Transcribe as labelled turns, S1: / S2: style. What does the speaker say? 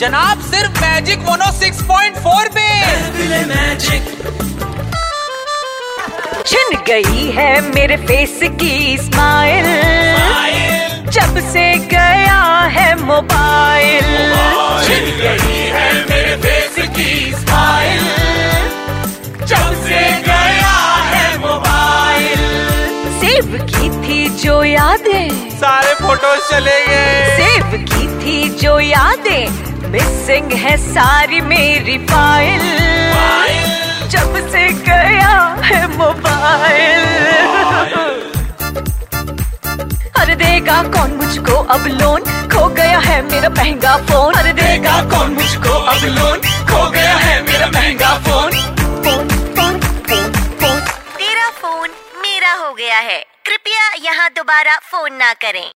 S1: जनाब सिर्फ़ magic mono 6.4 पे।
S2: मैजिक
S3: छिन गई है मेरे फेस की स्माइल जब से गया है मोबाइल छिन गई है मेरे फेस की स्माइल जब से गया है मोबाइल सेव की थी जो यादें।
S1: सारे फ़ोटोज़ चले गए।
S3: सेव की थी जो यादें। मिसिंग है सारी मेरी फ़ाइल जब से गया है मोबाइल अरे देगा कौन मुझको अब लोन खो गया है मेरा महँगा फ़ोन अरे देगा कौन मुझको अब लोन खो गया है मेरा महँगा phone phone phone phone phone
S4: तेरा फ़ोन मेरा हो गया है। कृपया यहाँ दोबारा फ़ोन ना करें।